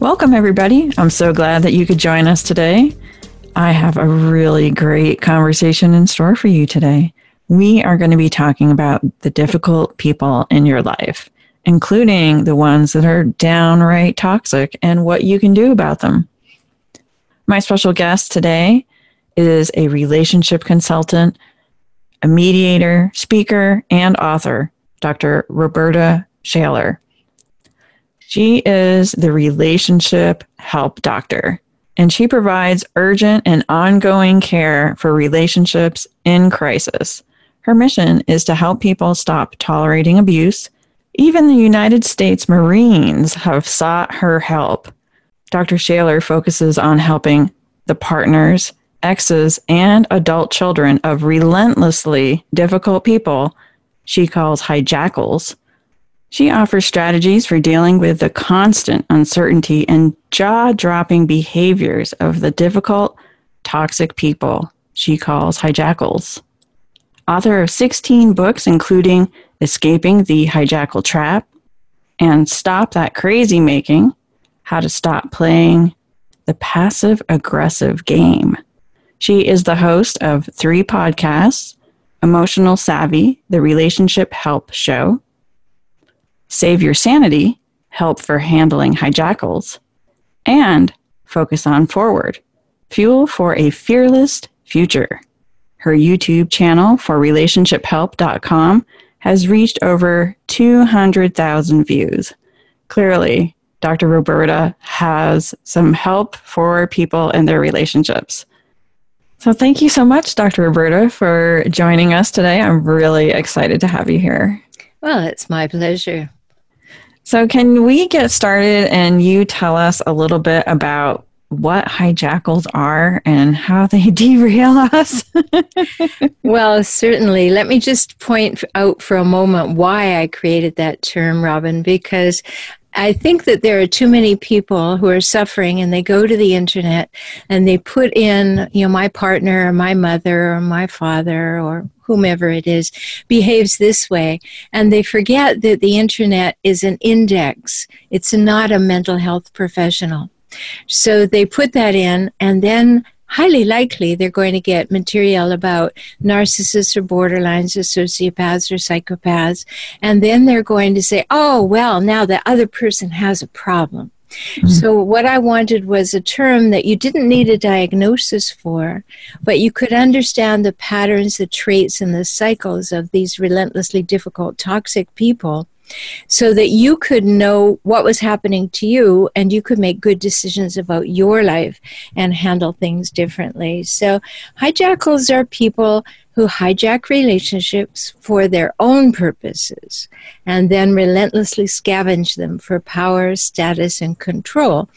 Welcome, everybody. I'm so glad that you could join us today. I have a really great conversation in store for you today we are going to be talking about the difficult people in your life, including the ones that are downright toxic and what you can do about them. My special guest today is a relationship consultant, a mediator, speaker, and author, Dr. Roberta Shaler. She is the relationship help doctor, and she provides urgent and ongoing care for relationships in crisis. Her mission is to help people stop tolerating abuse. Even the United States Marines have sought her help. Dr. Shaler focuses on helping the partners, exes, and adult children of relentlessly difficult people she calls hijackals. She offers strategies for dealing with the constant uncertainty and jaw dropping behaviors of the difficult, toxic people she calls hijackals author of 16 books, including Escaping the Hijackal Trap and Stop That Crazy Making How to Stop Playing the Passive Aggressive Game. She is the host of three podcasts Emotional Savvy, the Relationship Help Show, Save Your Sanity, Help for Handling Hijackals, and Focus on Forward, Fuel for a Fearless Future. Her YouTube channel for relationshiphelp.com has reached over 200,000 views. Clearly, Dr. Roberta has some help for people in their relationships. So, thank you so much, Dr. Roberta, for joining us today. I'm really excited to have you here. Well, it's my pleasure. So, can we get started and you tell us a little bit about what hijackals are and how they derail us? well, certainly. Let me just point out for a moment why I created that term, Robin, because I think that there are too many people who are suffering and they go to the internet and they put in, you know, my partner or my mother or my father or whomever it is behaves this way and they forget that the internet is an index. It's not a mental health professional. So they put that in, and then highly likely they're going to get material about narcissists or borderlines or sociopaths or psychopaths. And then they're going to say, oh, well, now the other person has a problem. Mm-hmm. So, what I wanted was a term that you didn't need a diagnosis for, but you could understand the patterns, the traits, and the cycles of these relentlessly difficult, toxic people so that you could know what was happening to you and you could make good decisions about your life and handle things differently. So, hijackals are people who hijack relationships for their own purposes and then relentlessly scavenge them for power, status, and control.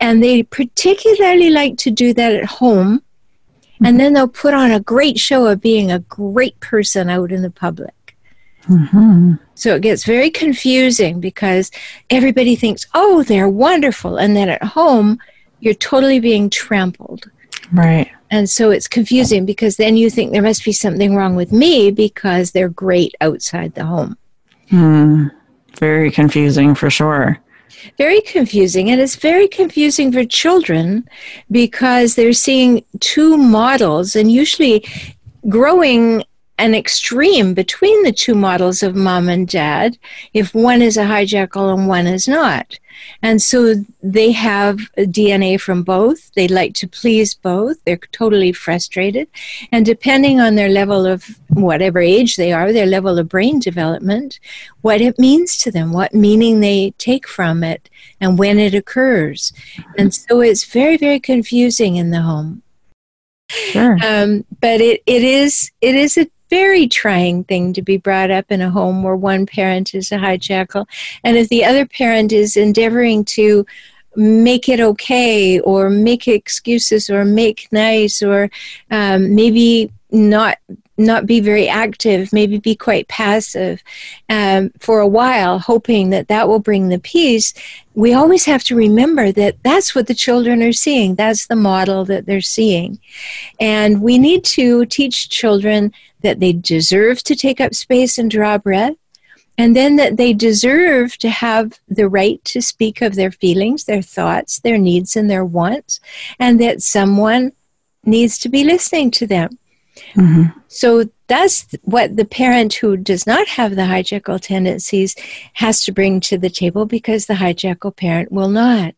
And they particularly like to do that at home. And then they'll put on a great show of being a great person out in the public. Mm-hmm. So it gets very confusing because everybody thinks, oh, they're wonderful. And then at home, you're totally being trampled. Right. And so it's confusing because then you think there must be something wrong with me because they're great outside the home. Hmm. Very confusing for sure. Very confusing. And it's very confusing for children because they're seeing two models, and usually growing an extreme between the two models of mom and dad if one is a hijackal and one is not. And so they have DNA from both. They like to please both. They're totally frustrated. And depending on their level of whatever age they are, their level of brain development, what it means to them, what meaning they take from it, and when it occurs. And so it's very, very confusing in the home. Sure. Um, but it, it is it is a very trying thing to be brought up in a home where one parent is a hijackal. And if the other parent is endeavoring to make it okay or make excuses or make nice or um, maybe not not be very active, maybe be quite passive um, for a while, hoping that that will bring the peace. We always have to remember that that's what the children are seeing. That's the model that they're seeing. And we need to teach children that they deserve to take up space and draw breath. And then that they deserve to have the right to speak of their feelings, their thoughts, their needs, and their wants, and that someone needs to be listening to them Mm-hmm. So that's what the parent who does not have the hijackal tendencies has to bring to the table because the hijackal parent will not.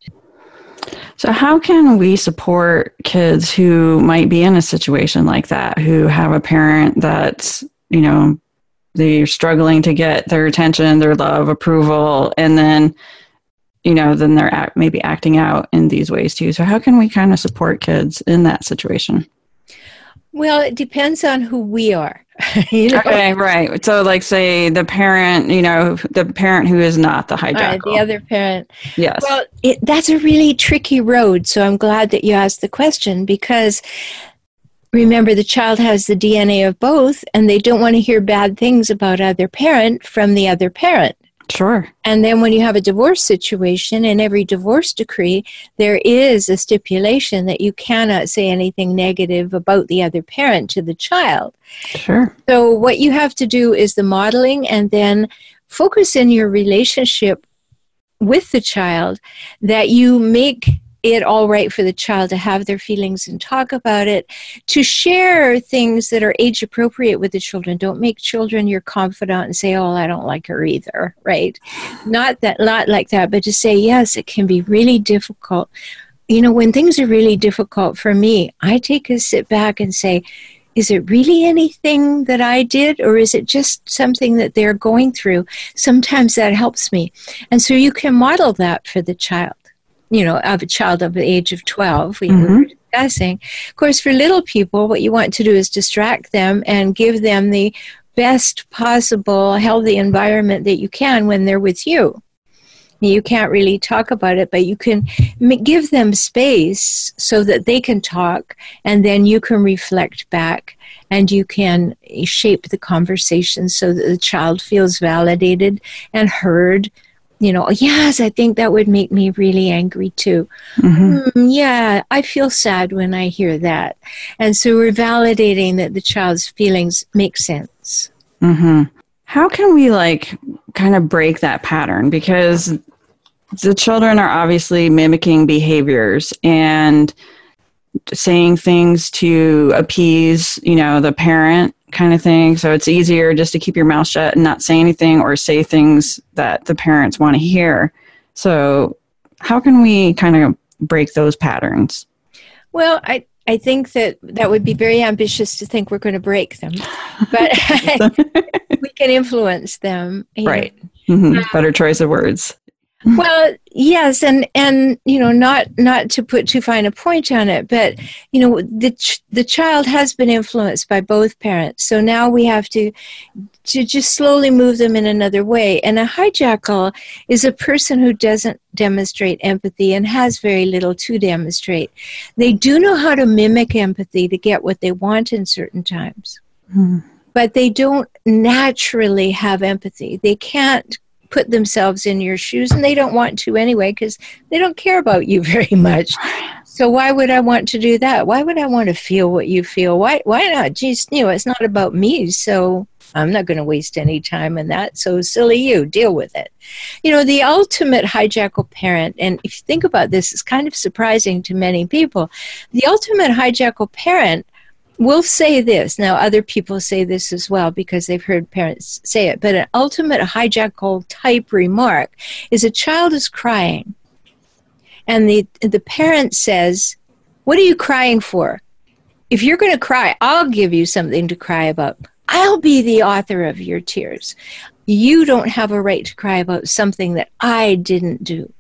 So, how can we support kids who might be in a situation like that, who have a parent that's, you know, they're struggling to get their attention, their love, approval, and then, you know, then they're act, maybe acting out in these ways too. So, how can we kind of support kids in that situation? Well, it depends on who we are. you know? Okay, right. So, like, say the parent, you know, the parent who is not the hijacker, right, the other parent. Yes. Well, it, that's a really tricky road. So, I'm glad that you asked the question because remember, the child has the DNA of both, and they don't want to hear bad things about other parent from the other parent. Sure. And then when you have a divorce situation, in every divorce decree, there is a stipulation that you cannot say anything negative about the other parent to the child. Sure. So what you have to do is the modeling and then focus in your relationship with the child that you make it all right for the child to have their feelings and talk about it, to share things that are age appropriate with the children. Don't make children your confidant and say, "Oh, I don't like her either." Right? Not that, not like that, but to say, "Yes, it can be really difficult." You know, when things are really difficult for me, I take a sit back and say, is it really anything that I did, or is it just something that they're going through? Sometimes that helps me. And so you can model that for the child you know, of a child of the age of 12, we mm-hmm. were discussing. Of course, for little people, what you want to do is distract them and give them the best possible healthy environment that you can when they're with you. You can't really talk about it, but you can give them space so that they can talk, and then you can reflect back and you can shape the conversation so that the child feels validated and heard you know, yes, I think that would make me really angry too. Mm-hmm. Mm, yeah, I feel sad when I hear that. And so we're validating that the child's feelings make sense. Mm-hmm. How can we, like, kind of break that pattern? Because the children are obviously mimicking behaviors and saying things to appease, you know, the parent kind of thing. So it's easier just to keep your mouth shut and not say anything or say things that the parents want to hear. So, how can we kind of break those patterns? Well, I, I think that that would be very ambitious to think we're going to break them, but we can influence them. Right. Mm-hmm. Better choice of words. Well yes and and you know not not to put too fine a point on it but you know the ch- the child has been influenced by both parents so now we have to to just slowly move them in another way and a hijackal is a person who doesn't demonstrate empathy and has very little to demonstrate. They do know how to mimic empathy to get what they want in certain times. Mm. but they don't naturally have empathy. They can't put themselves in your shoes and they don't want to anyway because they don't care about you very much. So why would i want to do that? Why would i want to feel what you feel? Why why not? Geez you know it's not about me so i'm not going to waste any time in that. So silly you deal with it. You know the ultimate hijackal parent and if you think about this it's kind of surprising to many people the ultimate hijackal parent will say this. Now, other people say this as well because they've heard parents say it, but an ultimate hijackal type remark is a child is crying, and the, the parent says, What are you crying for? If you're going to cry, I'll give you something to cry about. I'll be the author of your tears. You don't have a right to cry about something that I didn't do.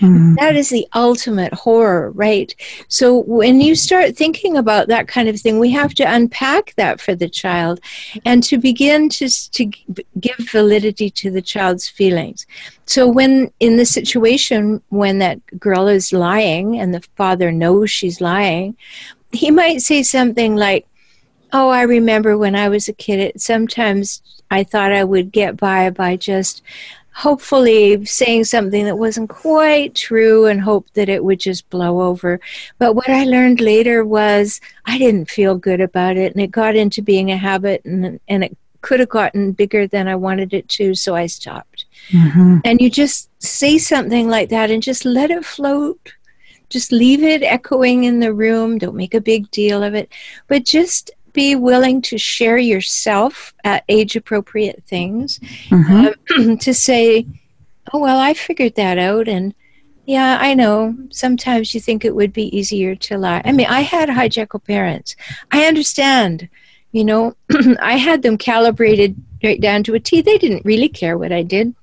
Mm. That is the ultimate horror, right? So when you start thinking about that kind of thing, we have to unpack that for the child and to begin to, to give validity to the child's feelings. So when in the situation when that girl is lying and the father knows she's lying, he might say something like, Oh, I remember when I was a kid, it, sometimes I thought I would get by by just hopefully saying something that wasn't quite true and hope that it would just blow over. But what I learned later was I didn't feel good about it and it got into being a habit and, and it could have gotten bigger than I wanted it to, so I stopped. Mm-hmm. And you just say something like that and just let it float. Just leave it echoing in the room. Don't make a big deal of it. But just be willing to share yourself at age appropriate things mm-hmm. um, to say, oh, well, I figured that out. And yeah, I know. Sometimes you think it would be easier to lie. I mean, I had hijackal parents. I understand. You know, I had them calibrated right down to a T. They didn't really care what I did.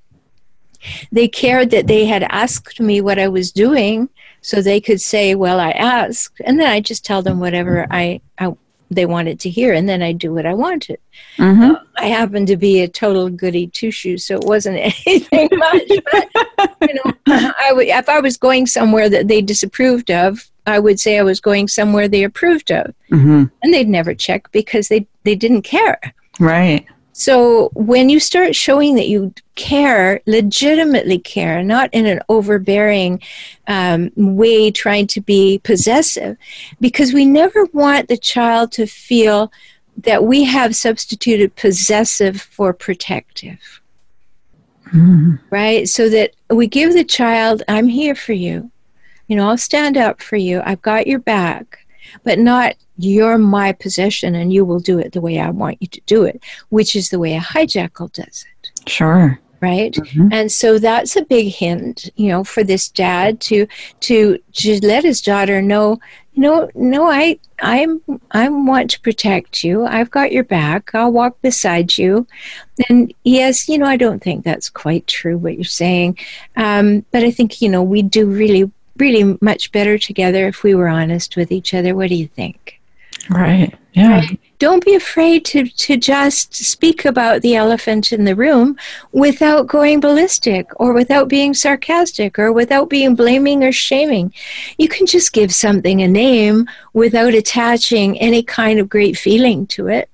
They cared that they had asked me what I was doing so they could say, Well, I asked. And then I just tell them whatever I, I they wanted to hear, and then I do what I wanted. Mm-hmm. Uh, I happened to be a total goody two shoes, so it wasn't anything much. But you know, I would, if I was going somewhere that they disapproved of, I would say I was going somewhere they approved of, mm-hmm. and they'd never check because they they didn't care. Right. So when you start showing that you care, legitimately care, not in an overbearing um, way, trying to be possessive, because we never want the child to feel that we have substituted possessive for protective. Mm-hmm. Right? So that we give the child, I'm here for you. You know, I'll stand up for you. I've got your back, but not you're my possession and you will do it the way I want you to do it, which is the way a hijackal does it. Sure. Right. Mm-hmm. And so that's a big hint, you know, for this dad to to to let his daughter know, no, no, I I'm I want to protect you. I've got your back. I'll walk beside you. And yes, you know, I don't think that's quite true what you're saying. Um, but I think, you know, we do really really much better together if we were honest with each other. What do you think? Right. Yeah. Right? Don't be afraid to, to just speak about the elephant in the room without going ballistic or without being sarcastic or without being blaming or shaming. You can just give something a name without attaching any kind of great feeling to it.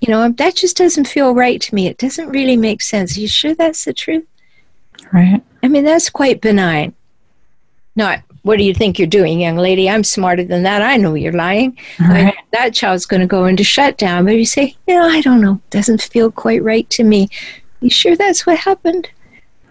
You know, that just doesn't feel right to me. It doesn't really make sense. Are you sure that's the truth? Right. I mean, that's quite benign. Not what do you think you're doing, young lady? I'm smarter than that. I know you're lying. Right. that child's going to go into shutdown. But you say, yeah, I don't know. Doesn't feel quite right to me. You sure that's what happened?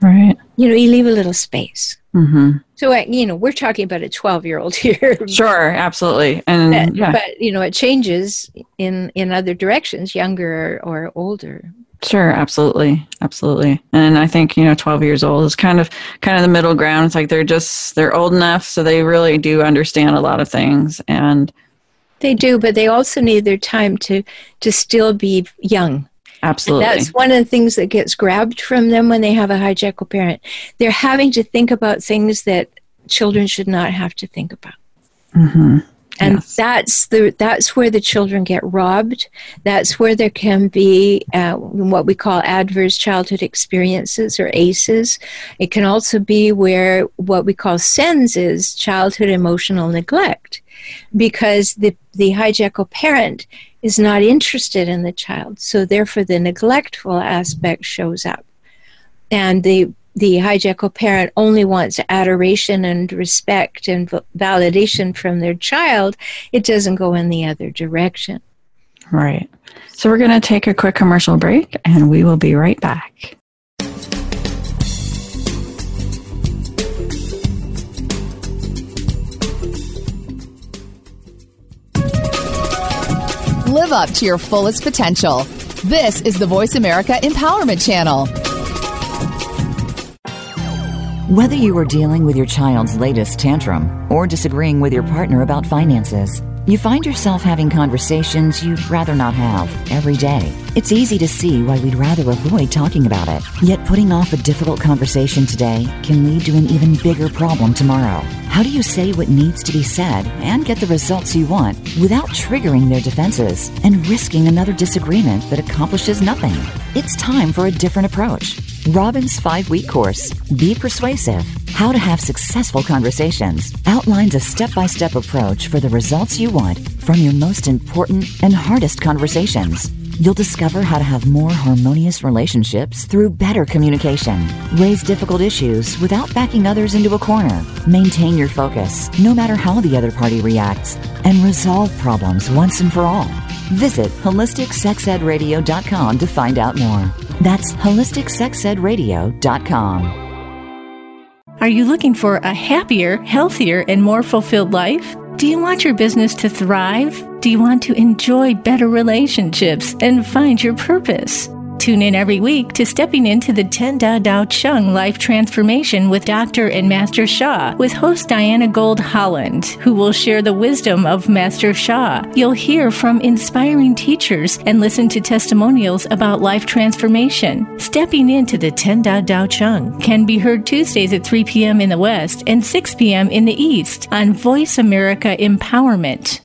Right. You know, you leave a little space. Mm-hmm. So, uh, you know, we're talking about a 12 year old here. Sure, absolutely. And but, yeah. but, you know, it changes in, in other directions, younger or older. Sure, absolutely. Absolutely. And I think, you know, 12 years old is kind of kind of the middle ground. It's like they're just they're old enough so they really do understand a lot of things and they do, but they also need their time to to still be young. Absolutely. And that's one of the things that gets grabbed from them when they have a hijackal parent. They're having to think about things that children should not have to think about. Mm-hmm and yes. that's the that's where the children get robbed. That's where there can be uh, what we call adverse childhood experiences or ACEs. It can also be where what we call CEN is childhood emotional neglect because the the hijackal parent is not interested in the child. So therefore the neglectful aspect shows up. And the the hijackal parent only wants adoration and respect and validation from their child, it doesn't go in the other direction. Right. So we're going to take a quick commercial break and we will be right back. Live up to your fullest potential. This is the Voice America Empowerment Channel. Whether you are dealing with your child's latest tantrum or disagreeing with your partner about finances, You find yourself having conversations you'd rather not have every day. It's easy to see why we'd rather avoid talking about it. Yet putting off a difficult conversation today can lead to an even bigger problem tomorrow. How do you say what needs to be said and get the results you want without triggering their defenses and risking another disagreement that accomplishes nothing? It's time for a different approach. Robin's five week course, Be Persuasive How to Have Successful Conversations, outlines a step by step approach for the results you want from your most important and hardest conversations. You'll discover how to have more harmonious relationships through better communication, raise difficult issues without backing others into a corner, maintain your focus no matter how the other party reacts, and resolve problems once and for all. Visit holisticsexedradio.com to find out more. That's holisticsexedradio.com. Are you looking for a happier, healthier, and more fulfilled life? Do you want your business to thrive? Do you want to enjoy better relationships and find your purpose? Tune in every week to Stepping into the Ten Da Dao Chang Life Transformation with Dr. and Master Sha with host Diana Gold Holland, who will share the wisdom of Master Sha. You'll hear from inspiring teachers and listen to testimonials about life transformation. Stepping into the Ten Da Dao Chang can be heard Tuesdays at 3 p.m. in the West and 6 p.m. in the East on Voice America Empowerment.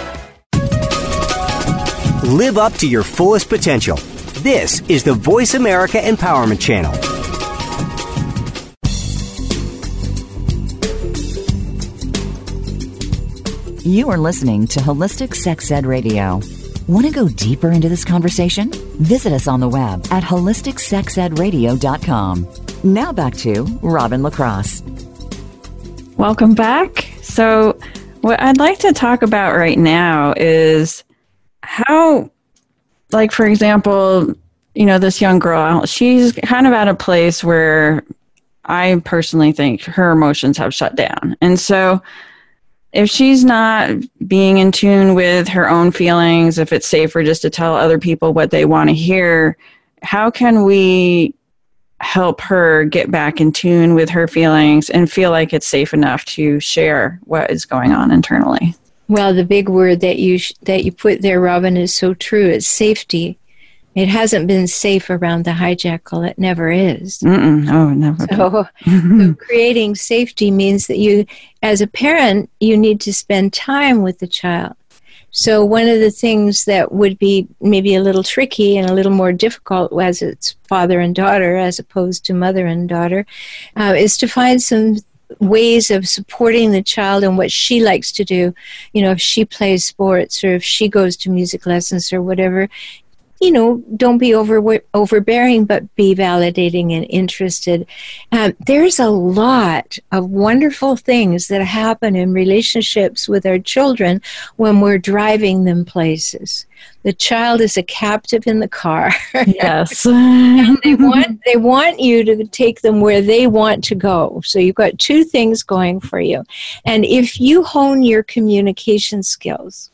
Live up to your fullest potential. This is the Voice America Empowerment Channel. You are listening to Holistic Sex Ed Radio. Want to go deeper into this conversation? Visit us on the web at holisticsexedradio.com. Now back to Robin LaCrosse. Welcome back. So, what I'd like to talk about right now is how, like, for example, you know, this young girl, she's kind of at a place where I personally think her emotions have shut down. And so, if she's not being in tune with her own feelings, if it's safer just to tell other people what they want to hear, how can we help her get back in tune with her feelings and feel like it's safe enough to share what is going on internally? Well, the big word that you sh- that you put there, Robin, is so true. It's safety. It hasn't been safe around the hijackal. It never is. Mm-mm. Oh, never. So, so, creating safety means that you, as a parent, you need to spend time with the child. So, one of the things that would be maybe a little tricky and a little more difficult as it's father and daughter as opposed to mother and daughter uh, is to find some ways of supporting the child and what she likes to do. You know, if she plays sports or if she goes to music lessons or whatever, you know, don't be over overbearing, but be validating and interested. Um, there's a lot of wonderful things that happen in relationships with our children when we're driving them places. The child is a captive in the car. Yes, and they want they want you to take them where they want to go. So you've got two things going for you, and if you hone your communication skills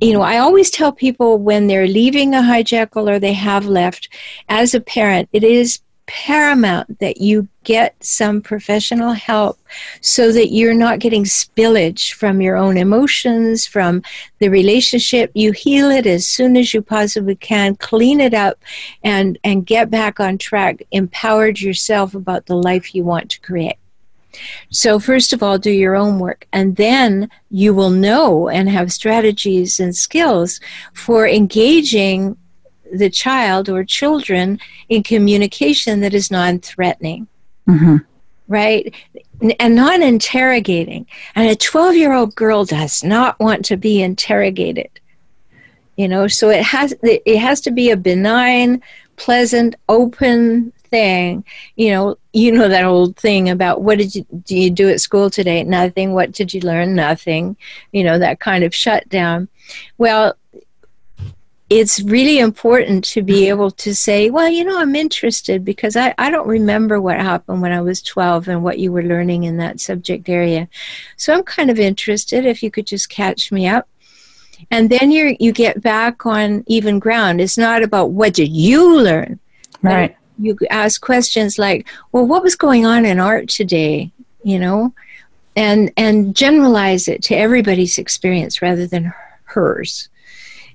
you know, I always tell people when they're leaving a hijackal or they have left, as a parent, it is paramount that you get some professional help so that you're not getting spillage from your own emotions, from the relationship. You heal it as soon as you possibly can, clean it up, and, and get back on track, empowered yourself about the life you want to create. So, first of all, do your own work, and then you will know and have strategies and skills for engaging the child or children in communication that is non threatening. Mm-hmm. Right? And non interrogating. And a 12 year old girl does not want to be interrogated. You know, so it has it has to be a benign, pleasant, open thing, you know, you know that old thing about what did you do you do at school today? Nothing. What did you learn? Nothing. You know, that kind of shutdown. Well, it's really important to be able to say, well, you know, I'm interested because I, I don't remember what happened when I was 12 and what you were learning in that subject area. So I'm kind of interested if you could just catch me up. And then you you get back on even ground. It's not about what did you learn. Right. You ask questions like, well, what was going on in art today? You know, and and generalize it to everybody's experience rather than hers.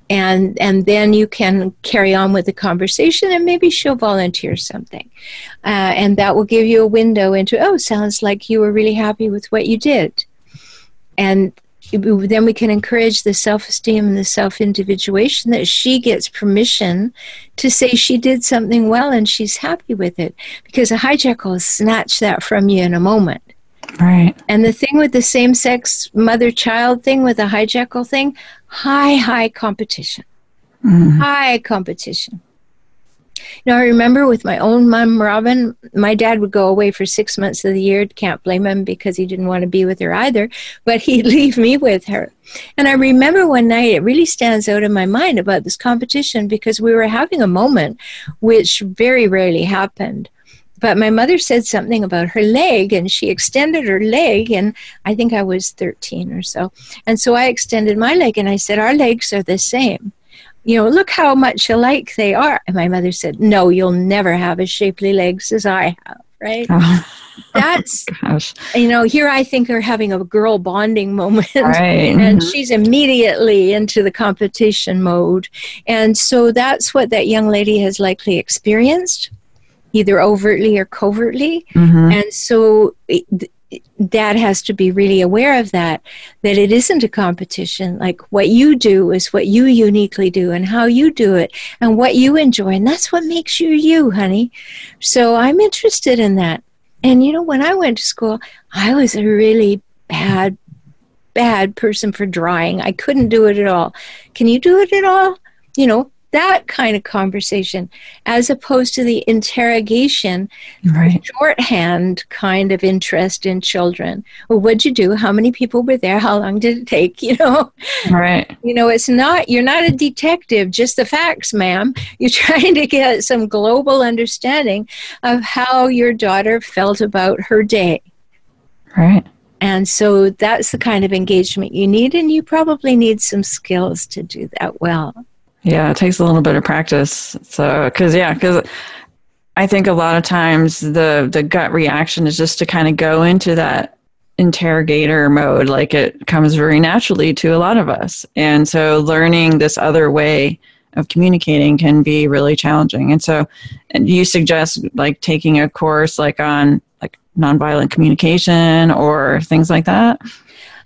And and then you can carry on with the conversation and maybe she'll volunteer something. Uh, and that will give you a window into oh sounds like you were really happy with what you did. And then we can encourage the self-esteem and the self-individuation that she gets permission to say she did something well and she's happy with it because a hijacker will snatch that from you in a moment Right. And the thing with the same sex mother child thing with the hijackal thing, high, high competition. Mm. High competition. You know, I remember with my own mom, Robin, my dad would go away for six months of the year. Can't blame him because he didn't want to be with her either, but he'd leave me with her. And I remember one night, it really stands out in my mind about this competition because we were having a moment which very rarely happened but my mother said something about her leg and she extended her leg and i think i was 13 or so and so i extended my leg and i said our legs are the same you know look how much alike they are and my mother said no you'll never have as shapely legs as i have right oh. that's Gosh. you know here i think are having a girl bonding moment right. and mm-hmm. she's immediately into the competition mode and so that's what that young lady has likely experienced either overtly or covertly. Mm-hmm. And so it, dad has to be really aware of that that it isn't a competition. Like what you do is what you uniquely do and how you do it and what you enjoy and that's what makes you you honey. So i'm interested in that. And you know when i went to school i was a really bad bad person for drawing. I couldn't do it at all. Can you do it at all? You know that kind of conversation as opposed to the interrogation right. shorthand kind of interest in children. Well what'd you do? How many people were there? How long did it take? You know? Right. You know it's not you're not a detective just the facts ma'am. You're trying to get some global understanding of how your daughter felt about her day. Right. And so that's the kind of engagement you need and you probably need some skills to do that well yeah, it takes a little bit of practice. So, because yeah, because I think a lot of times the the gut reaction is just to kind of go into that interrogator mode, like it comes very naturally to a lot of us, and so learning this other way of communicating can be really challenging. And so, and you suggest like taking a course like on like nonviolent communication or things like that.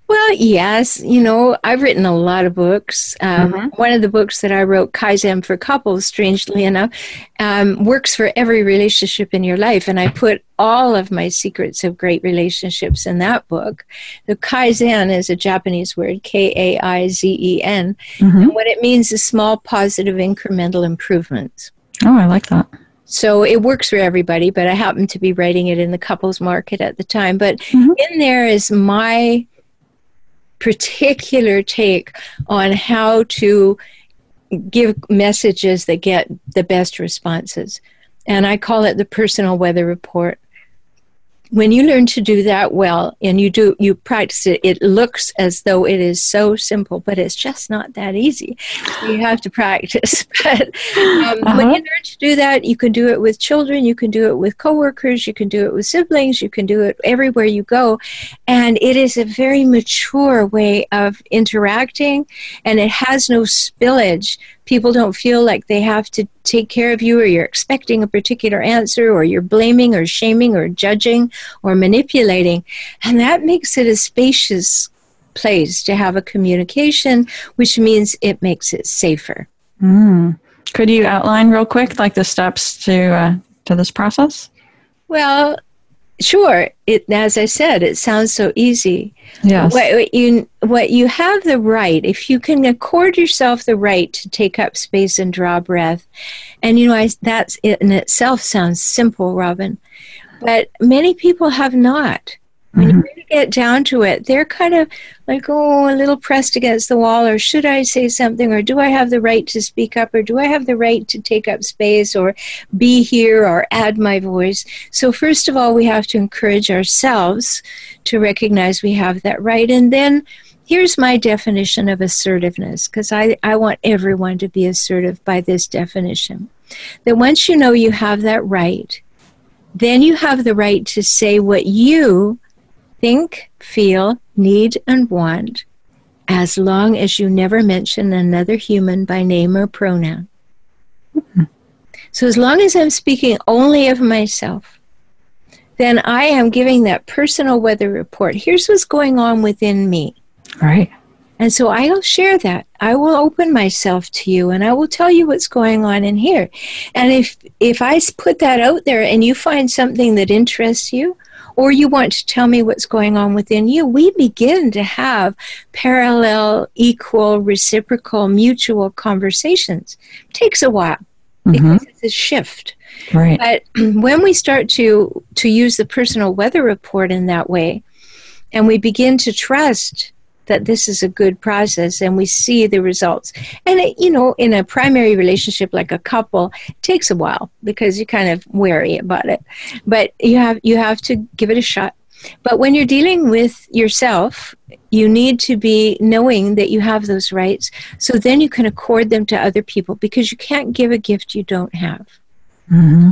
Well, yes. You know, I've written a lot of books. Um, mm-hmm. One of the books that I wrote, Kaizen for Couples, strangely enough, um, works for every relationship in your life. And I put all of my secrets of great relationships in that book. The Kaizen is a Japanese word, K A I Z E N. Mm-hmm. And what it means is small, positive, incremental improvements. Oh, I like that. So it works for everybody, but I happened to be writing it in the couples market at the time. But mm-hmm. in there is my particular take on how to give messages that get the best responses. And I call it the personal weather report when you learn to do that well and you do you practice it it looks as though it is so simple but it's just not that easy. You have to practice. But um, uh-huh. when you learn to do that you can do it with children you can do it with coworkers you can do it with siblings you can do it everywhere you go. And it is a very mature way of interacting and it has no spillage people don't feel like they have to take care of you or you're expecting a particular answer or you're blaming or shaming or judging or manipulating. And that makes it a spacious place to have a communication, which means it makes it safer. Mm. Could you outline real quick, like the steps to uh, to this process? Well, sure it as i said it sounds so easy Yes. what you what you have the right if you can accord yourself the right to take up space and draw breath and you know I, that's it in itself sounds simple robin but many people have not when you mm-hmm. really get down to it, they're kind of like, oh, a little pressed against the wall, or should I say something, or do I have the right to speak up, or do I have the right to take up space, or be here, or add my voice? So, first of all, we have to encourage ourselves to recognize we have that right. And then here's my definition of assertiveness, because I, I want everyone to be assertive by this definition. That once you know you have that right, then you have the right to say what you think, feel, need, and want, as long as you never mention another human by name or pronoun. So, as long as I'm speaking only of myself, then I am giving that personal weather report. Here's what's going on within me. Right. And so I'll share that. I will open myself to you and I will tell you what's going on in here. And if if I put that out there and you find something that interests you or you want to tell me what's going on within you, we begin to have parallel, equal, reciprocal, mutual conversations. It takes a while mm-hmm. because it's a shift. Right. But when we start to to use the personal weather report in that way, and we begin to trust that this is a good process, and we see the results, and it, you know, in a primary relationship like a couple, it takes a while because you're kind of wary about it, but you have you have to give it a shot. But when you're dealing with yourself, you need to be knowing that you have those rights, so then you can accord them to other people because you can't give a gift you don't have. hmm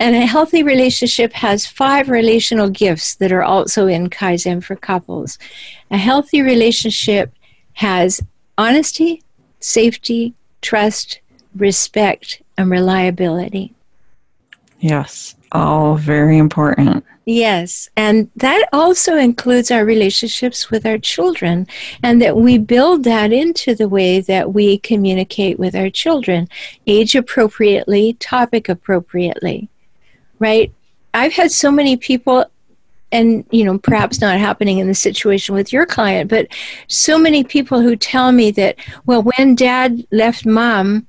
And a healthy relationship has five relational gifts that are also in Kaizen for couples. A healthy relationship has honesty, safety, trust, respect, and reliability. Yes. All very important. Yes, and that also includes our relationships with our children, and that we build that into the way that we communicate with our children, age appropriately, topic appropriately, right? I've had so many people, and you know, perhaps not happening in the situation with your client, but so many people who tell me that, well, when dad left mom,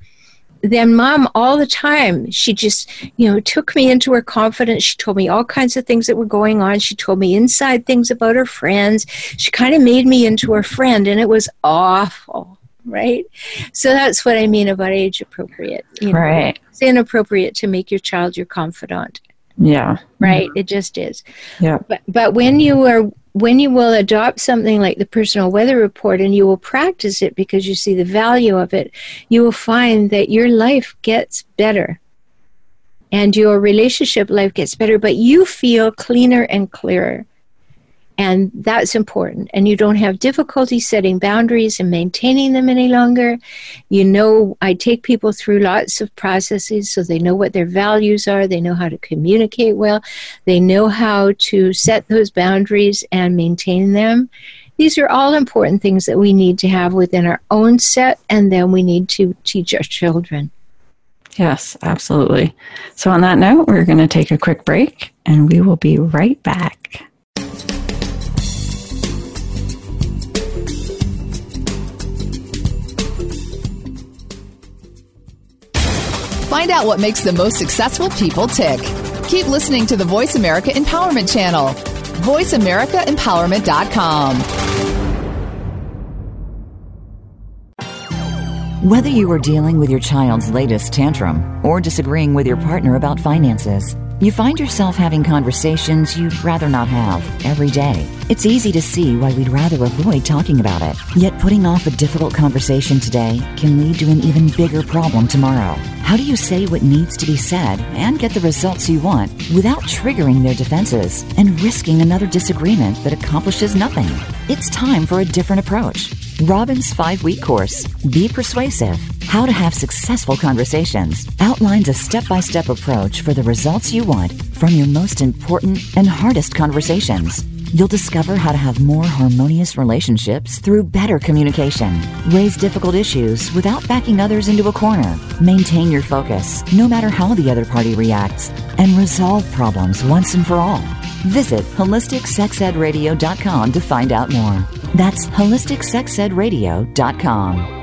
then mom all the time she just you know took me into her confidence. She told me all kinds of things that were going on. She told me inside things about her friends. She kind of made me into her friend and it was awful right so that's what i mean about age appropriate you know, Right. it's inappropriate to make your child your confidant Yeah. right it just is Yeah. but but when you are when you will adopt something like the personal weather report and you will practice it because you see the value of it, you will find that your life gets better. And your relationship life gets better, but you feel cleaner and clearer. And that's important. And you don't have difficulty setting boundaries and maintaining them any longer. You know, I take people through lots of processes so they know what their values are, they know how to communicate well, they know how to set those boundaries and maintain them. These are all important things that we need to have within our own set, and then we need to teach our children. Yes, absolutely. So, on that note, we're going to take a quick break and we will be right back. Find out what makes the most successful people tick. Keep listening to the Voice America Empowerment Channel. VoiceAmericaEmpowerment.com. Whether you are dealing with your child's latest tantrum or disagreeing with your partner about finances, you find yourself having conversations you'd rather not have every day. It's easy to see why we'd rather avoid talking about it. Yet putting off a difficult conversation today can lead to an even bigger problem tomorrow. How do you say what needs to be said and get the results you want without triggering their defenses and risking another disagreement that accomplishes nothing? It's time for a different approach. Robin's five week course, Be Persuasive How to Have Successful Conversations, outlines a step by step approach for the results you want from your most important and hardest conversations. You'll discover how to have more harmonious relationships through better communication, raise difficult issues without backing others into a corner, maintain your focus no matter how the other party reacts, and resolve problems once and for all. Visit holisticsexedradio.com to find out more. That's holisticsexedradio.com.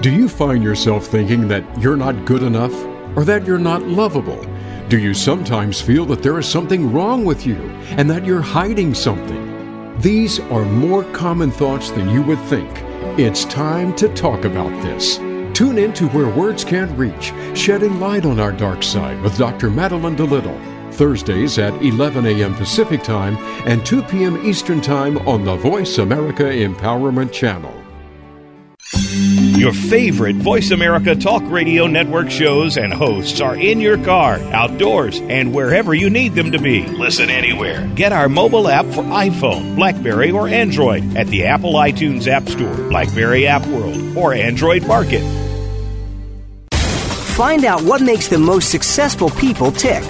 Do you find yourself thinking that you're not good enough or that you're not lovable? Do you sometimes feel that there is something wrong with you and that you're hiding something? These are more common thoughts than you would think. It's time to talk about this. Tune in to Where Words Can't Reach, shedding light on our dark side with Dr. Madeline DeLittle. Thursdays at 11 a.m. Pacific Time and 2 p.m. Eastern Time on the Voice America Empowerment Channel. Your favorite Voice America Talk Radio Network shows and hosts are in your car, outdoors, and wherever you need them to be. Listen anywhere. Get our mobile app for iPhone, Blackberry, or Android at the Apple iTunes App Store, Blackberry App World, or Android Market. Find out what makes the most successful people tick.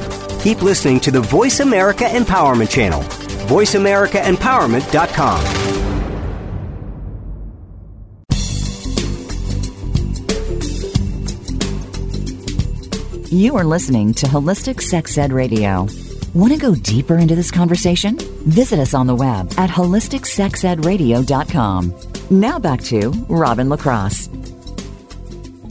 Keep listening to the Voice America Empowerment Channel. VoiceAmericaEmpowerment.com. You are listening to Holistic Sex Ed Radio. Want to go deeper into this conversation? Visit us on the web at holisticsexedradio.com. Now back to Robin LaCrosse.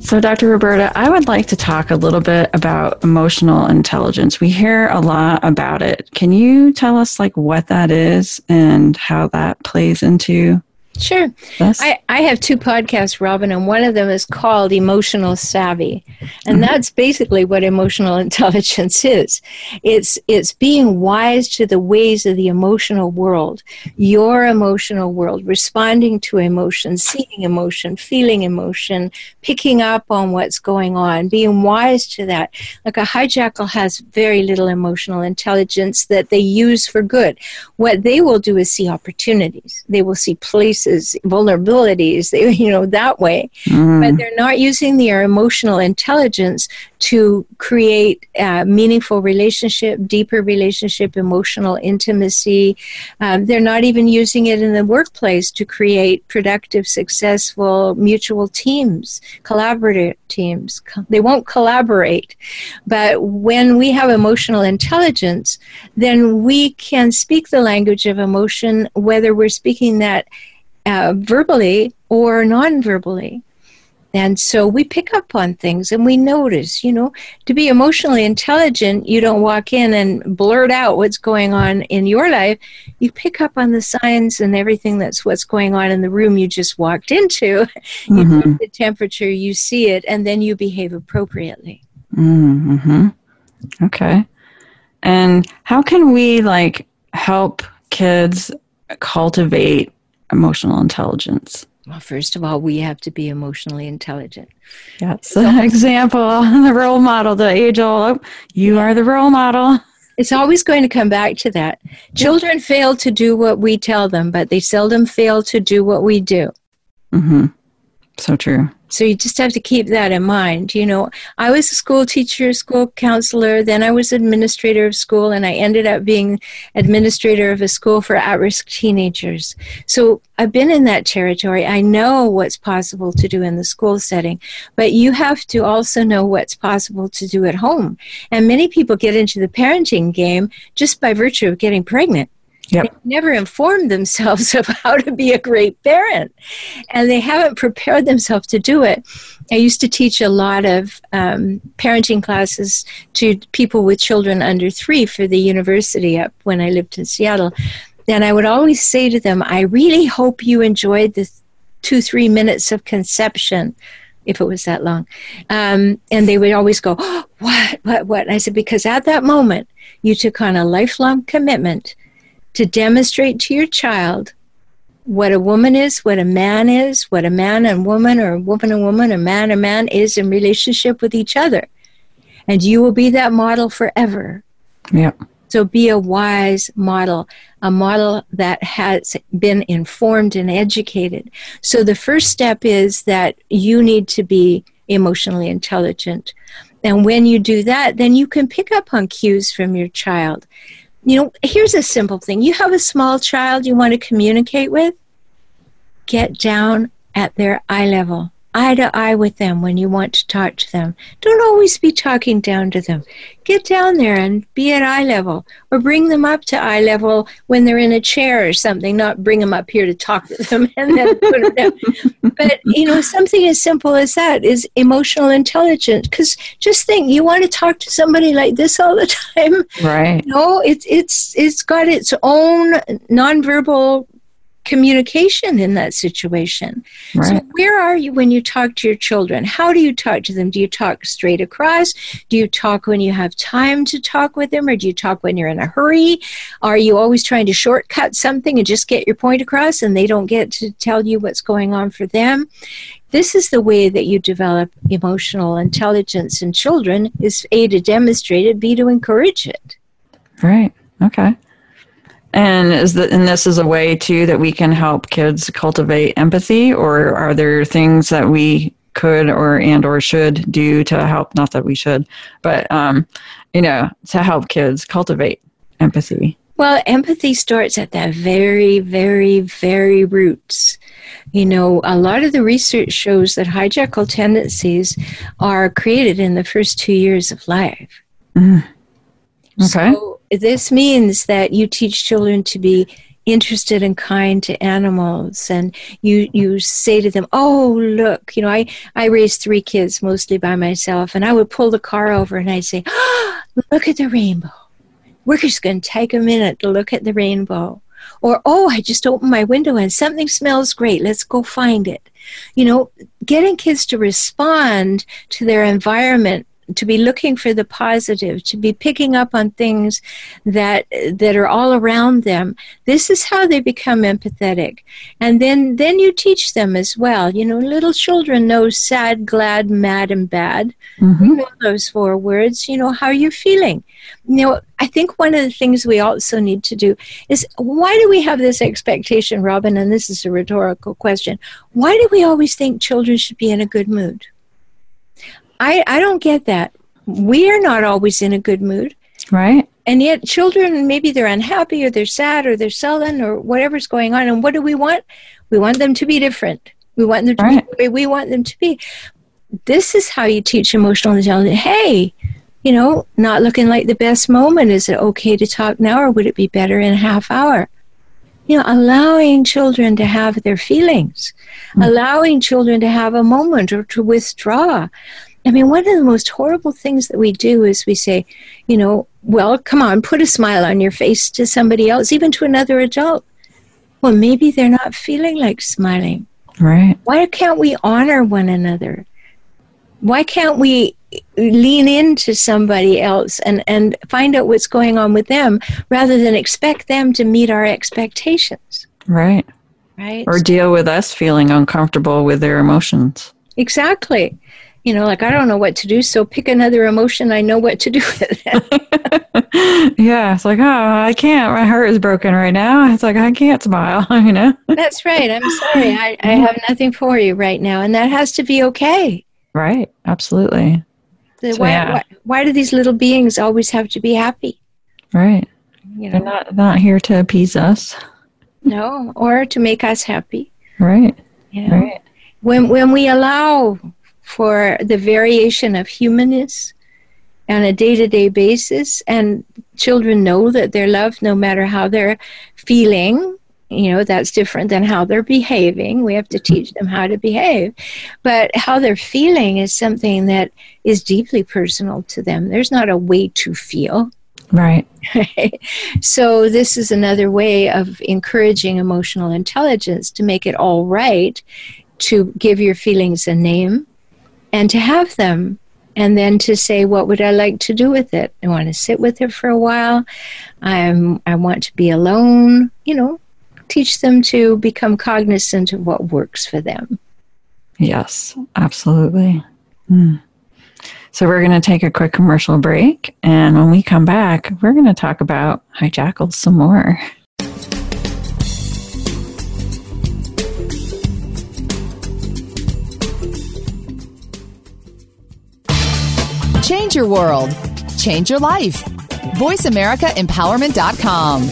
So, Dr. Roberta, I would like to talk a little bit about emotional intelligence. We hear a lot about it. Can you tell us like what that is and how that plays into Sure. Yes. I, I have two podcasts, Robin, and one of them is called Emotional Savvy. And mm-hmm. that's basically what emotional intelligence is. It's it's being wise to the ways of the emotional world, your emotional world, responding to emotion, seeing emotion, feeling emotion, picking up on what's going on, being wise to that. Like a hijackal has very little emotional intelligence that they use for good. What they will do is see opportunities. They will see places weaknesses, vulnerabilities, they, you know, that way. Mm. But they're not using their emotional intelligence to create a meaningful relationship, deeper relationship, emotional intimacy. Um, they're not even using it in the workplace to create productive, successful, mutual teams, collaborative teams. They won't collaborate. But when we have emotional intelligence, then we can speak the language of emotion, whether we're speaking that uh, verbally or non verbally. And so we pick up on things and we notice, you know, to be emotionally intelligent, you don't walk in and blurt out what's going on in your life. You pick up on the signs and everything that's what's going on in the room you just walked into. Mm-hmm. You take the temperature, you see it, and then you behave appropriately. Mm-hmm. Okay. And how can we like help kids cultivate emotional intelligence? Well, first of all, we have to be emotionally intelligent. Yes. So, example, the role model, the age old, oh, you are the role model. It's always going to come back to that. Children fail to do what we tell them, but they seldom fail to do what we do. Mm-hmm. So true. So you just have to keep that in mind. You know, I was a school teacher, school counselor, then I was administrator of school, and I ended up being administrator of a school for at risk teenagers. So I've been in that territory. I know what's possible to do in the school setting, but you have to also know what's possible to do at home. And many people get into the parenting game just by virtue of getting pregnant. Yep. They never informed themselves of how to be a great parent, and they haven't prepared themselves to do it. I used to teach a lot of um, parenting classes to people with children under three for the university up when I lived in Seattle. And I would always say to them, I really hope you enjoyed the two, three minutes of conception if it was that long. Um, and they would always go, oh, What, what, what? And I said, Because at that moment, you took on a lifelong commitment to demonstrate to your child what a woman is, what a man is, what a man and woman, or a woman and woman, a man and man is in relationship with each other. And you will be that model forever. Yeah. So be a wise model, a model that has been informed and educated. So the first step is that you need to be emotionally intelligent. And when you do that, then you can pick up on cues from your child you know, here's a simple thing. You have a small child you want to communicate with, get down at their eye level. Eye to eye with them when you want to talk to them. Don't always be talking down to them. Get down there and be at eye level, or bring them up to eye level when they're in a chair or something. Not bring them up here to talk to them and then put them down. But you know, something as simple as that is emotional intelligence. Because just think, you want to talk to somebody like this all the time, right? No, it's it's it's got its own nonverbal communication in that situation. Right. So, where are you when you talk to your children? How do you talk to them? Do you talk straight across? Do you talk when you have time to talk with them, or do you talk when you're in a hurry? Are you always trying to shortcut something and just get your point across and they don't get to tell you what's going on for them? This is the way that you develop emotional intelligence in children is A to demonstrate it, B to encourage it. Right. Okay. And is that and this is a way too that we can help kids cultivate empathy, or are there things that we could or and or should do to help? Not that we should, but um, you know, to help kids cultivate empathy. Well, empathy starts at the very, very, very roots. You know, a lot of the research shows that hijackal tendencies are created in the first two years of life. Mm. Okay. So this means that you teach children to be interested and kind to animals and you you say to them oh look you know i i raised three kids mostly by myself and i would pull the car over and i'd say oh, look at the rainbow. We're just going to take a minute to look at the rainbow. Or oh i just opened my window and something smells great. Let's go find it. You know getting kids to respond to their environment to be looking for the positive, to be picking up on things that that are all around them. This is how they become empathetic. And then then you teach them as well. You know, little children know sad, glad, mad, and bad. Mm-hmm. You know those four words. You know how are you're feeling. You know, I think one of the things we also need to do is why do we have this expectation, Robin? And this is a rhetorical question. Why do we always think children should be in a good mood? I, I don't get that. We are not always in a good mood. Right. And yet, children, maybe they're unhappy or they're sad or they're sullen or whatever's going on. And what do we want? We want them to be different. We want them to right. be the way we want them to be. This is how you teach emotional intelligence. Hey, you know, not looking like the best moment. Is it okay to talk now or would it be better in a half hour? You know, allowing children to have their feelings, mm-hmm. allowing children to have a moment or to withdraw. I mean, one of the most horrible things that we do is we say, you know, well, come on, put a smile on your face to somebody else, even to another adult. Well, maybe they're not feeling like smiling. Right. Why can't we honor one another? Why can't we lean into somebody else and, and find out what's going on with them rather than expect them to meet our expectations? Right. Right. Or deal with us feeling uncomfortable with their emotions. Exactly you know, like I don't know what to do, so pick another emotion I know what to do with it. yeah, it's like, oh, I can't. My heart is broken right now. It's like I can't smile, you know. That's right. I'm sorry. I, I have nothing for you right now, and that has to be okay. Right. Absolutely. So why, yeah. why, why do these little beings always have to be happy? Right. You know, They're not not here to appease us. No, or to make us happy. Right. You know? Right. When when we allow for the variation of humanness on a day to day basis. And children know that they're loved no matter how they're feeling. You know, that's different than how they're behaving. We have to teach them how to behave. But how they're feeling is something that is deeply personal to them. There's not a way to feel. Right. so, this is another way of encouraging emotional intelligence to make it all right to give your feelings a name and to have them and then to say what would i like to do with it? I want to sit with it for a while. I'm i want to be alone you know teach them to become cognizant of what works for them. Yes absolutely. Mm. so we're going to take a quick commercial break and when we come back we're going to talk about hijackals some more Change your world. Change your life. VoiceAmericaEmpowerment.com.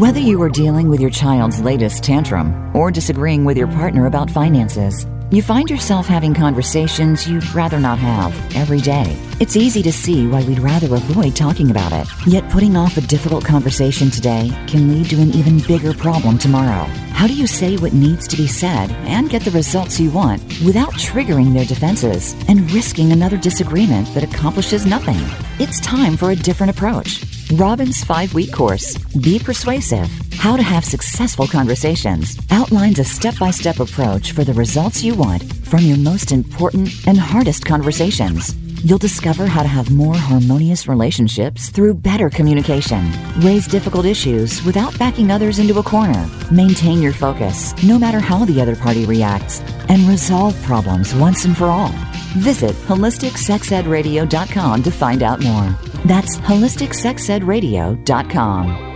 Whether you are dealing with your child's latest tantrum or disagreeing with your partner about finances, you find yourself having conversations you'd rather not have every day. It's easy to see why we'd rather avoid talking about it. Yet putting off a difficult conversation today can lead to an even bigger problem tomorrow. How do you say what needs to be said and get the results you want without triggering their defenses and risking another disagreement that accomplishes nothing? It's time for a different approach. Robin's five week course, Be Persuasive How to Have Successful Conversations, outlines a step by step approach for the results you want from your most important and hardest conversations. You'll discover how to have more harmonious relationships through better communication, raise difficult issues without backing others into a corner, maintain your focus no matter how the other party reacts, and resolve problems once and for all. Visit holisticsexedradio.com to find out more. That's holisticsexedradio.com.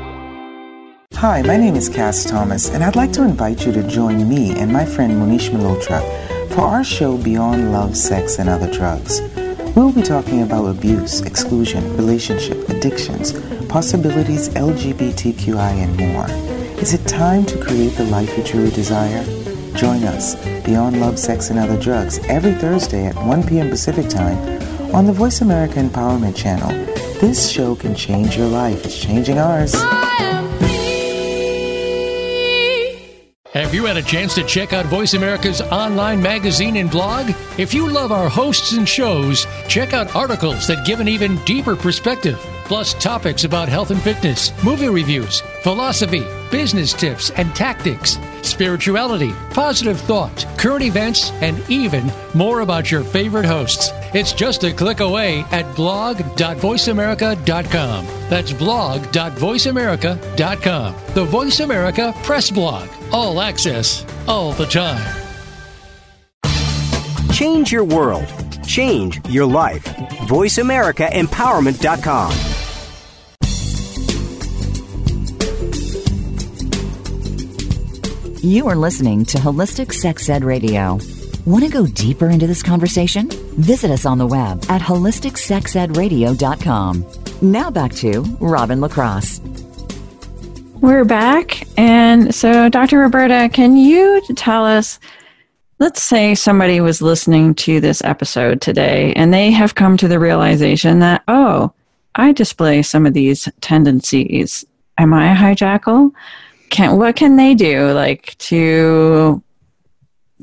Hi, my name is Cass Thomas, and I'd like to invite you to join me and my friend Monish Malhotra for our show Beyond Love, Sex, and Other Drugs. We'll be talking about abuse, exclusion, relationship, addictions, possibilities, LGBTQI, and more. Is it time to create the life you truly desire? Join us, Beyond Love, Sex, and Other Drugs, every Thursday at 1 p.m. Pacific Time on the Voice America Empowerment Channel. This show can change your life. It's changing ours. Have you had a chance to check out Voice America's online magazine and blog? If you love our hosts and shows, check out articles that give an even deeper perspective, plus topics about health and fitness, movie reviews, philosophy, business tips and tactics, spirituality, positive thought, current events, and even more about your favorite hosts. It's just a click away at blog.voiceamerica.com. That's blog.voiceamerica.com. The Voice America Press Blog. All access, all the time. Change your world. Change your life. VoiceAmericaEmpowerment.com. You are listening to Holistic Sex Ed Radio. Want to go deeper into this conversation? Visit us on the web at holisticsexedradio.com. Now back to Robin LaCrosse. We're back. And so, Dr. Roberta, can you tell us? Let's say somebody was listening to this episode today and they have come to the realization that, oh, I display some of these tendencies. Am I a hijackal? Can what can they do like to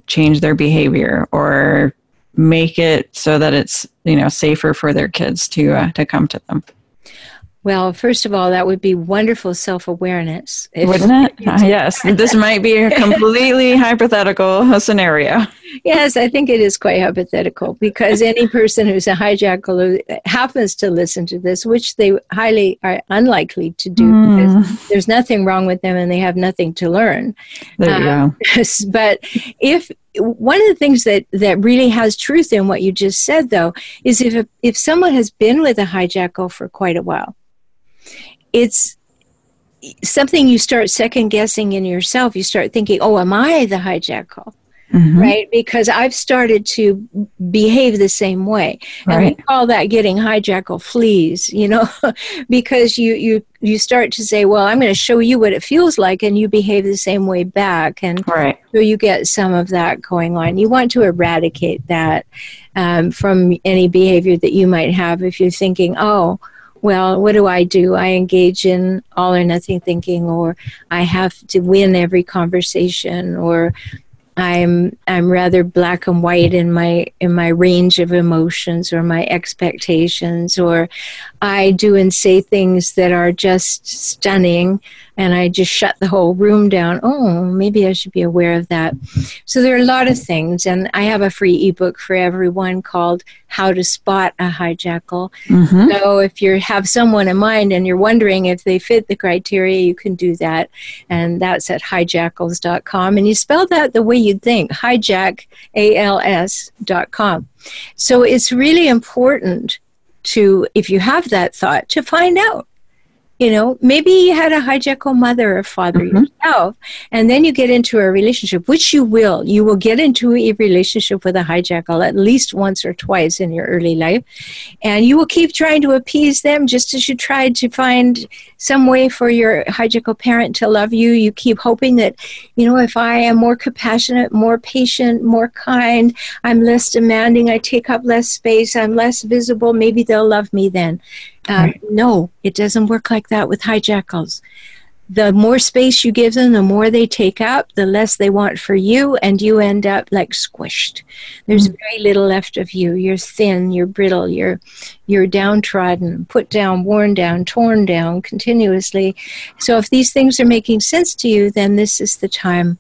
change their behavior or make it so that it's you know safer for their kids to uh, to come to them? Well, first of all, that would be wonderful self awareness. Wouldn't it? Uh, yes. This might be a completely hypothetical scenario. Yes, I think it is quite hypothetical because any person who's a hijackal who happens to listen to this, which they highly are unlikely to do mm. because there's nothing wrong with them and they have nothing to learn. There you um, go. but if one of the things that, that really has truth in what you just said, though, is if if someone has been with a hijackal for quite a while, it's something you start second guessing in yourself. You start thinking, oh, am I the hijackal? Mm-hmm. Right? Because I've started to behave the same way. And right. we call that getting hijackal fleas, you know, because you, you, you start to say, well, I'm going to show you what it feels like, and you behave the same way back. And right. so you get some of that going on. You want to eradicate that um, from any behavior that you might have if you're thinking, oh, well, what do I do? I engage in all or nothing thinking, or I have to win every conversation, or I'm I'm rather black and white in my in my range of emotions or my expectations or I do and say things that are just stunning and I just shut the whole room down. Oh, maybe I should be aware of that. So there are a lot of things and I have a free ebook for everyone called How to Spot a Hijackal. Mm-hmm. So if you have someone in mind and you're wondering if they fit the criteria, you can do that and that's at hijackals.com and you spell that the way you'd think, hijack als.com. So it's really important to, if you have that thought, to find out You know, maybe you had a hijackal mother or father mm-hmm. yourself, and then you get into a relationship, which you will. You will get into a relationship with a hijackal at least once or twice in your early life, and you will keep trying to appease them just as you tried to find some way for your hijackal parent to love you. You keep hoping that, you know, if I am more compassionate, more patient, more kind, I'm less demanding, I take up less space, I'm less visible, maybe they'll love me then. Um, right. No, it doesn't work like that with hijackals the more space you give them, the more they take up, the less they want for you, and you end up like squished. There's mm-hmm. very little left of you. You're thin, you're brittle, you're you're downtrodden, put down, worn down, torn down continuously. So if these things are making sense to you, then this is the time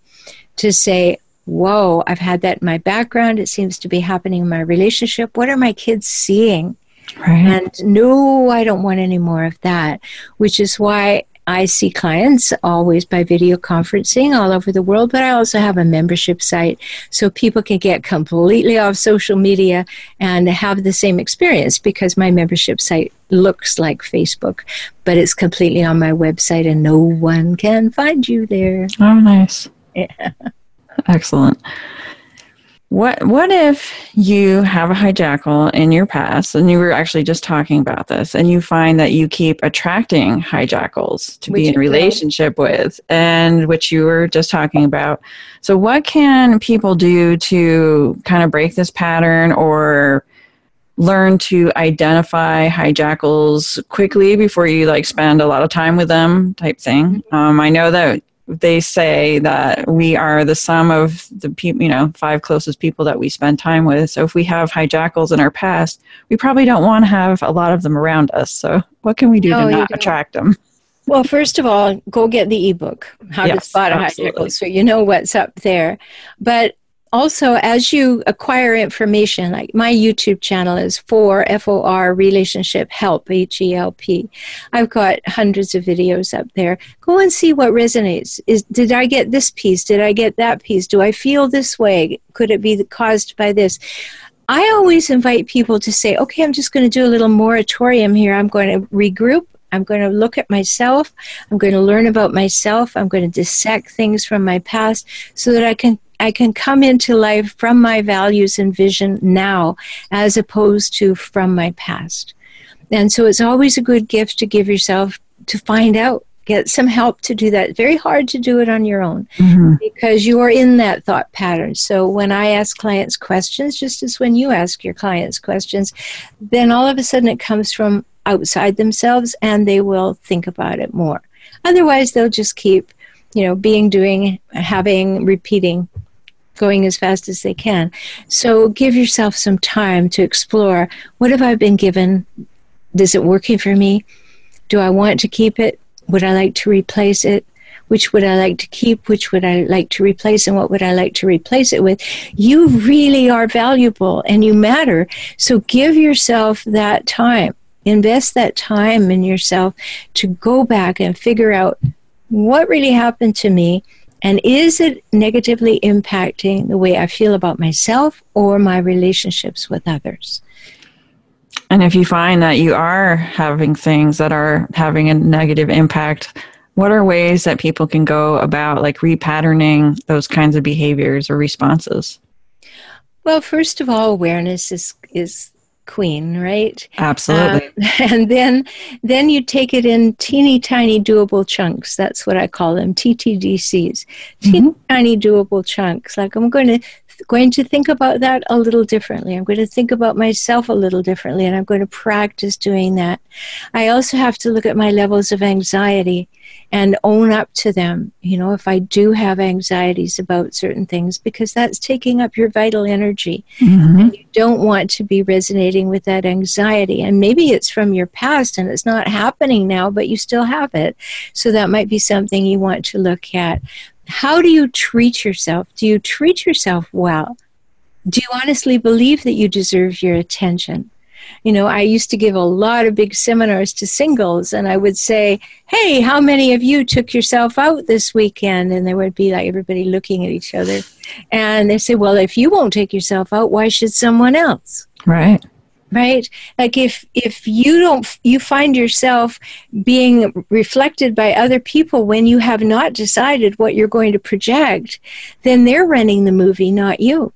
to say, Whoa, I've had that in my background. It seems to be happening in my relationship. What are my kids seeing? Right. And no, I don't want any more of that, which is why I see clients always by video conferencing all over the world, but I also have a membership site so people can get completely off social media and have the same experience because my membership site looks like Facebook, but it's completely on my website and no one can find you there. Oh, nice. Yeah. Excellent. What what if you have a hijackal in your past, and you were actually just talking about this, and you find that you keep attracting hijackals to which be in relationship with, and which you were just talking about. So, what can people do to kind of break this pattern, or learn to identify hijackals quickly before you like spend a lot of time with them, type thing? Mm-hmm. Um, I know that they say that we are the sum of the people, you know, five closest people that we spend time with. So if we have hijackals in our past, we probably don't want to have a lot of them around us. So what can we do no, to not attract them? Well, first of all, go get the ebook, How yes, to Spot a Hijackal, so you know what's up there. But also as you acquire information like my youtube channel is for for relationship help h-e-l-p i've got hundreds of videos up there. Go and see what resonates. Is did i get this piece? Did i get that piece? Do i feel this way? Could it be caused by this? I always invite people to say okay i'm just going to do a little moratorium here. I'm going to regroup. I'm going to look at myself. I'm going to learn about myself. I'm going to dissect things from my past so that I can I can come into life from my values and vision now as opposed to from my past. And so it's always a good gift to give yourself to find out get some help to do that. Very hard to do it on your own mm-hmm. because you are in that thought pattern. So when I ask clients questions, just as when you ask your clients questions, then all of a sudden it comes from outside themselves and they will think about it more. Otherwise, they'll just keep, you know, being, doing, having, repeating going as fast as they can. So give yourself some time to explore what have I been given? Is it working for me? Do I want to keep it? Would I like to replace it? Which would I like to keep? Which would I like to replace? And what would I like to replace it with? You really are valuable and you matter. So give yourself that time. Invest that time in yourself to go back and figure out what really happened to me and is it negatively impacting the way I feel about myself or my relationships with others? And if you find that you are having things that are having a negative impact, what are ways that people can go about like repatterning those kinds of behaviors or responses? Well, first of all, awareness is is queen, right? Absolutely. Um, and then then you take it in teeny tiny doable chunks. That's what I call them, TTDCs. Teeny mm-hmm. tiny doable chunks. Like I'm going to going to think about that a little differently. I'm going to think about myself a little differently, and I'm going to practice doing that. I also have to look at my levels of anxiety and own up to them. You know, if I do have anxieties about certain things, because that's taking up your vital energy. Mm-hmm. And you don't want to be resonating with that anxiety. And maybe it's from your past and it's not happening now, but you still have it. So that might be something you want to look at how do you treat yourself? Do you treat yourself well? Do you honestly believe that you deserve your attention? You know, I used to give a lot of big seminars to singles, and I would say, Hey, how many of you took yourself out this weekend? And there would be like everybody looking at each other. And they say, Well, if you won't take yourself out, why should someone else? Right. right like if if you don't you find yourself being reflected by other people when you have not decided what you're going to project then they're running the movie not you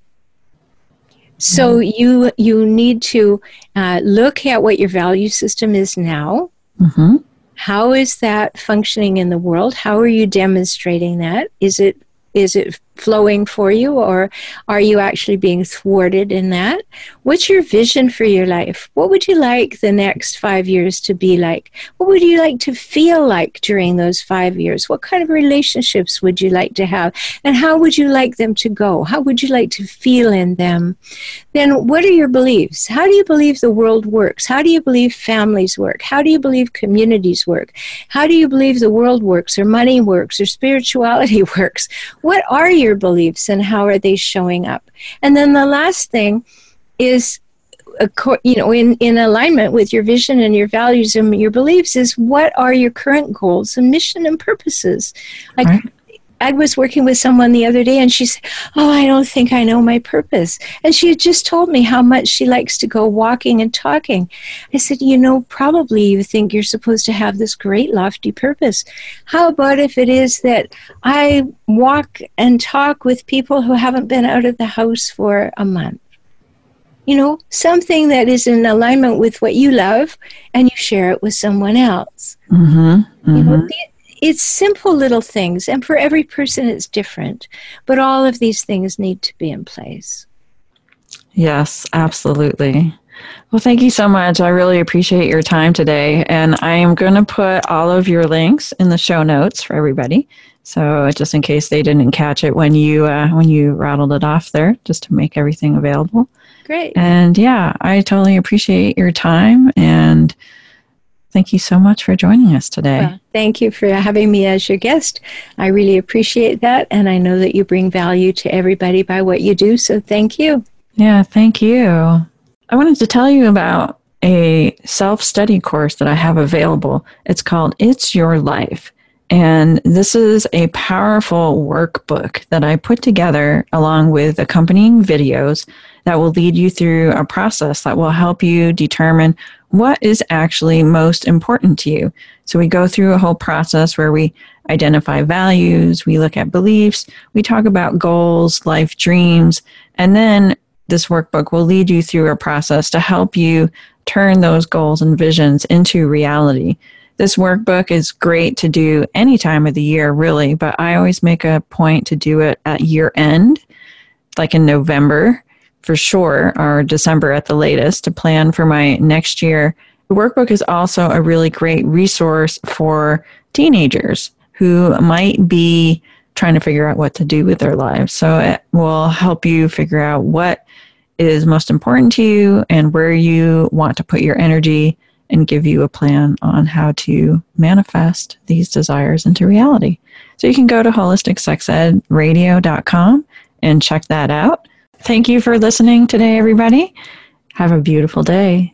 so mm-hmm. you you need to uh, look at what your value system is now mm-hmm. how is that functioning in the world how are you demonstrating that is it is it flowing for you or are you actually being thwarted in that? What's your vision for your life? What would you like the next 5 years to be like? What would you like to feel like during those 5 years? What kind of relationships would you like to have? And how would you like them to go? How would you like to feel in them? Then what are your beliefs? How do you believe the world works? How do you believe families work? How do you believe communities work? How do you believe the world works or money works or spirituality works? What are your your beliefs and how are they showing up? And then the last thing is you know in, in alignment with your vision and your values and your beliefs is what are your current goals and mission and purposes like right. I was working with someone the other day and she said, Oh, I don't think I know my purpose. And she had just told me how much she likes to go walking and talking. I said, You know, probably you think you're supposed to have this great lofty purpose. How about if it is that I walk and talk with people who haven't been out of the house for a month? You know, something that is in alignment with what you love and you share it with someone else. Mm-hmm. Mm-hmm. You know, mm-hmm it's simple little things, and for every person it's different. But all of these things need to be in place. Yes, absolutely. Well, thank you so much. I really appreciate your time today. And I am going to put all of your links in the show notes for everybody. So just in case they didn't catch it when you uh, when you rattled it off there, just to make everything available. Great. And yeah, I totally appreciate your time and Thank you so much for joining us today. Well, thank you for having me as your guest. I really appreciate that, and I know that you bring value to everybody by what you do, so thank you. Yeah, thank you. I wanted to tell you about a self study course that I have available. It's called It's Your Life. And this is a powerful workbook that I put together along with accompanying videos that will lead you through a process that will help you determine what is actually most important to you. So we go through a whole process where we identify values, we look at beliefs, we talk about goals, life dreams, and then this workbook will lead you through a process to help you turn those goals and visions into reality. This workbook is great to do any time of the year, really, but I always make a point to do it at year end, like in November, for sure, or December at the latest to plan for my next year. The workbook is also a really great resource for teenagers who might be trying to figure out what to do with their lives. So it will help you figure out what is most important to you and where you want to put your energy and give you a plan on how to manifest these desires into reality. So you can go to holisticsexedradio.com and check that out. Thank you for listening today, everybody. Have a beautiful day.